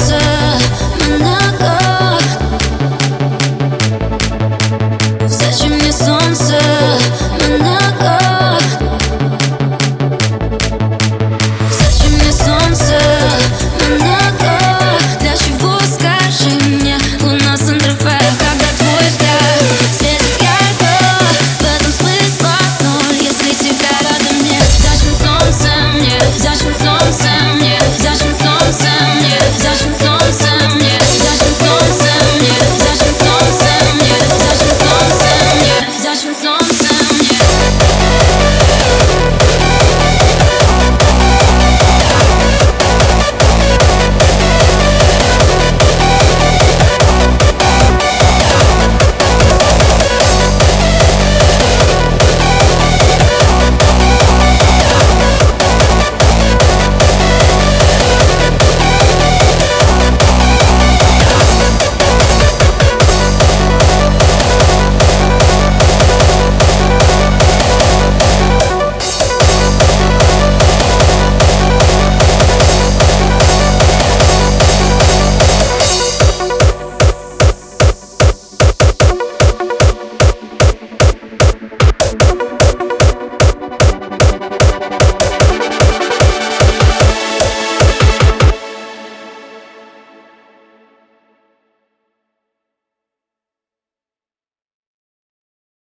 answer.